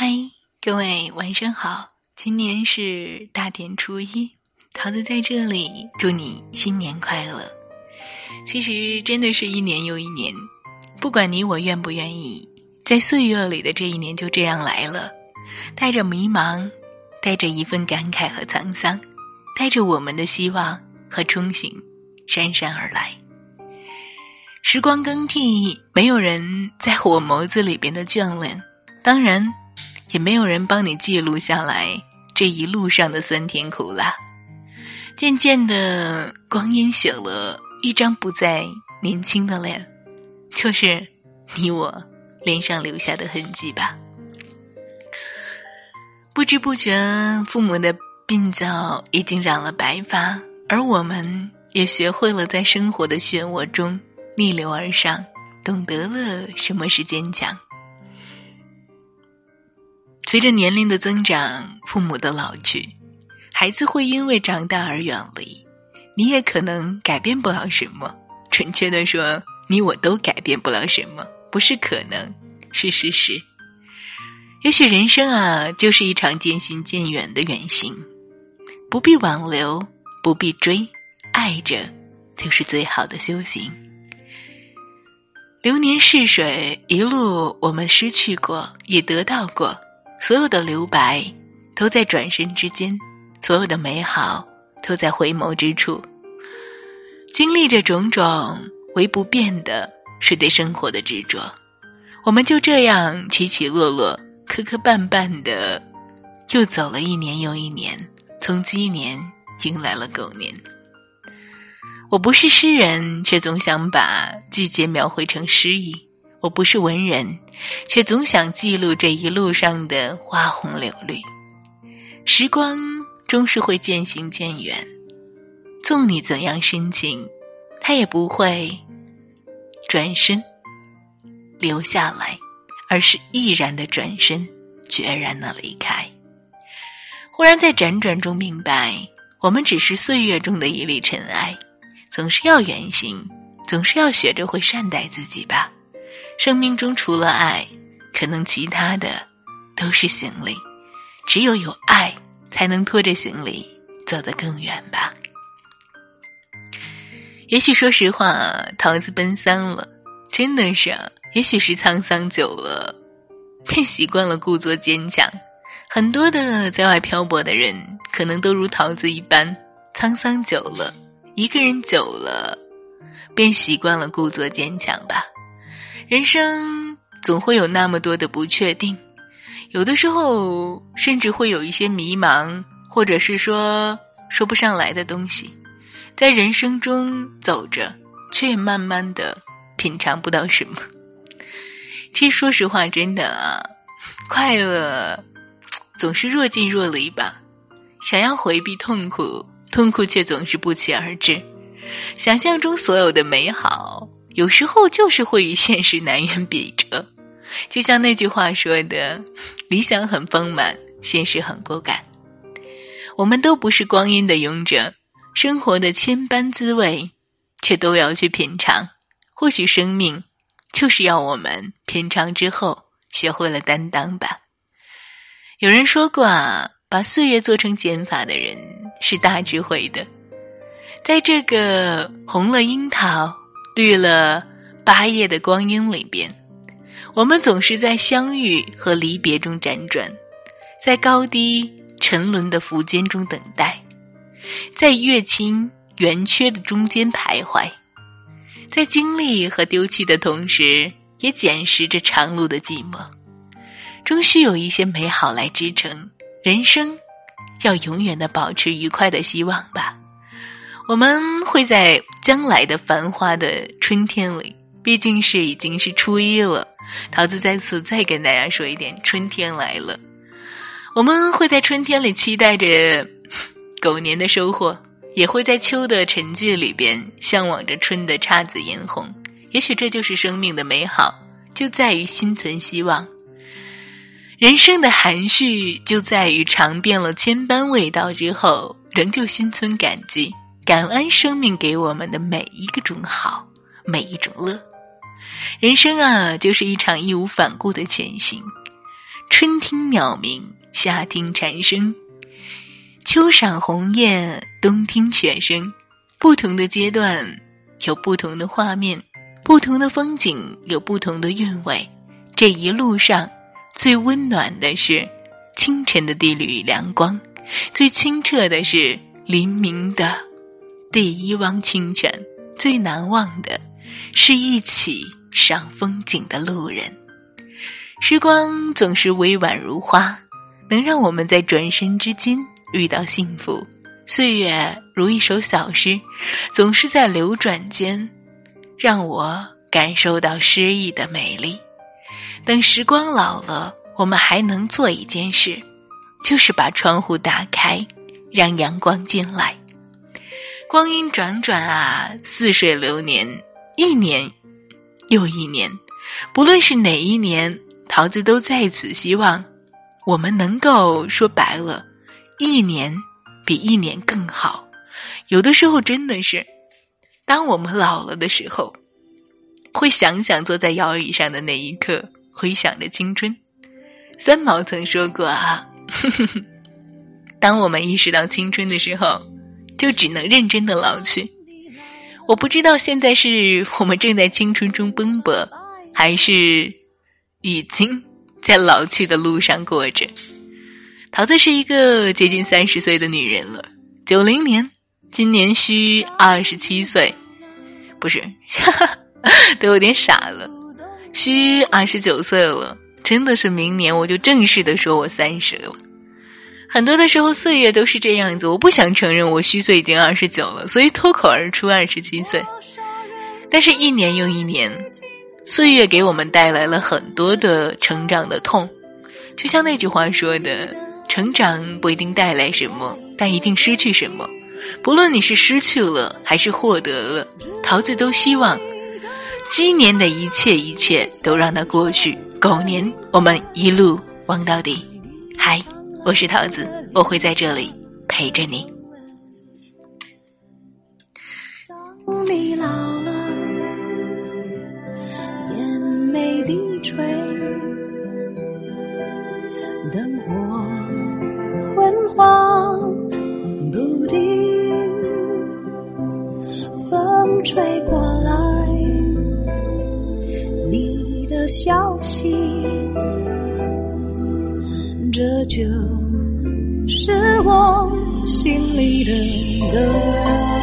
嗨，各位晚上好！今年是大年初一，桃子在这里祝你新年快乐。其实真的是一年又一年，不管你我愿不愿意，在岁月里的这一年就这样来了，带着迷茫，带着一份感慨和沧桑，带着我们的希望和憧憬，姗姗而来。时光更替，没有人在乎我眸子里边的眷恋，当然，也没有人帮你记录下来这一路上的酸甜苦辣。渐渐的，光阴写了一张不再年轻的脸，就是你我脸上留下的痕迹吧。不知不觉，父母的鬓角已经染了白发，而我们也学会了在生活的漩涡中。逆流而上，懂得了什么是坚强。随着年龄的增长，父母的老去，孩子会因为长大而远离。你也可能改变不了什么。准确的说，你我都改变不了什么，不是可能，是事实。也许人生啊，就是一场渐行渐远的远行，不必挽留，不必追，爱着就是最好的修行。流年逝水，一路我们失去过，也得到过。所有的留白，都在转身之间；所有的美好，都在回眸之处。经历着种种，唯不变的是对生活的执着。我们就这样起起落落、磕磕绊绊的，又走了一年又一年，从鸡年迎来了狗年。我不是诗人，却总想把季节描绘成诗意；我不是文人，却总想记录这一路上的花红柳绿。时光终是会渐行渐远，纵你怎样深情，它也不会转身留下来，而是毅然的转身，决然的离开。忽然在辗转中明白，我们只是岁月中的一粒尘埃。总是要远行，总是要学着会善待自己吧。生命中除了爱，可能其他的都是行李。只有有爱，才能拖着行李走得更远吧。也许说实话，桃子奔丧了，真的是。也许是沧桑久了，便习惯了故作坚强。很多的在外漂泊的人，可能都如桃子一般，沧桑久了。一个人久了，便习惯了故作坚强吧。人生总会有那么多的不确定，有的时候甚至会有一些迷茫，或者是说说不上来的东西，在人生中走着，却慢慢的品尝不到什么。其实说实话，真的啊，快乐总是若即若离吧。想要回避痛苦。痛苦却总是不期而至，想象中所有的美好，有时候就是会与现实南辕北辙。就像那句话说的：“理想很丰满，现实很骨感。”我们都不是光阴的勇者，生活的千般滋味，却都要去品尝。或许生命就是要我们品尝之后，学会了担当吧。有人说过啊。把岁月做成减法的人是大智慧的，在这个红了樱桃、绿了八叶的光阴里边，我们总是在相遇和离别中辗转，在高低沉沦的浮间中等待，在月清圆缺的中间徘徊，在经历和丢弃的同时，也捡拾着长路的寂寞，终须有一些美好来支撑。人生要永远的保持愉快的希望吧。我们会在将来的繁花的春天里，毕竟是已经是初一了。桃子在此再跟大家说一点：春天来了，我们会在春天里期待着狗年的收获，也会在秋的沉寂里边向往着春的姹紫嫣红。也许这就是生命的美好，就在于心存希望。人生的含蓄就在于尝遍了千般味道之后，仍旧心存感激，感恩生命给我们的每一个种好，每一种乐。人生啊，就是一场义无反顾的前行。春听鸟鸣，夏听蝉声，秋赏红叶，冬听雪声。不同的阶段有不同的画面，不同的风景有不同的韵味。这一路上最温暖的是清晨的第一缕阳光，最清澈的是黎明的第一汪清泉，最难忘的是一起赏风景的路人。时光总是微婉如花，能让我们在转身之间遇到幸福。岁月如一首小诗，总是在流转间，让我感受到诗意的美丽。等时光老了，我们还能做一件事，就是把窗户打开，让阳光进来。光阴转转啊，似水流年，一年又一年。不论是哪一年，桃子都在此希望，我们能够说白了，一年比一年更好。有的时候真的是，当我们老了的时候，会想想坐在摇椅上的那一刻。回想着青春，三毛曾说过啊，当我们意识到青春的时候，就只能认真的老去。我不知道现在是我们正在青春中奔波，还是已经在老去的路上过着。桃子是一个接近三十岁的女人了，九零年，今年虚二十七岁，不是，都有点傻了。虚二十九岁了，真的是明年我就正式的说我三十了。很多的时候，岁月都是这样子，我不想承认我虚岁已经二十九了，所以脱口而出二十七岁。但是，一年又一年，岁月给我们带来了很多的成长的痛。就像那句话说的：“成长不一定带来什么，但一定失去什么。不论你是失去了还是获得了，桃子都希望。”鸡年的一切一切都让它过去，狗年我们一路望到底。我是桃子，我会在这里陪着你。当你老了，眼眉低垂，灯火昏黄不定，风吹过来。你的消息，这就我心里的歌。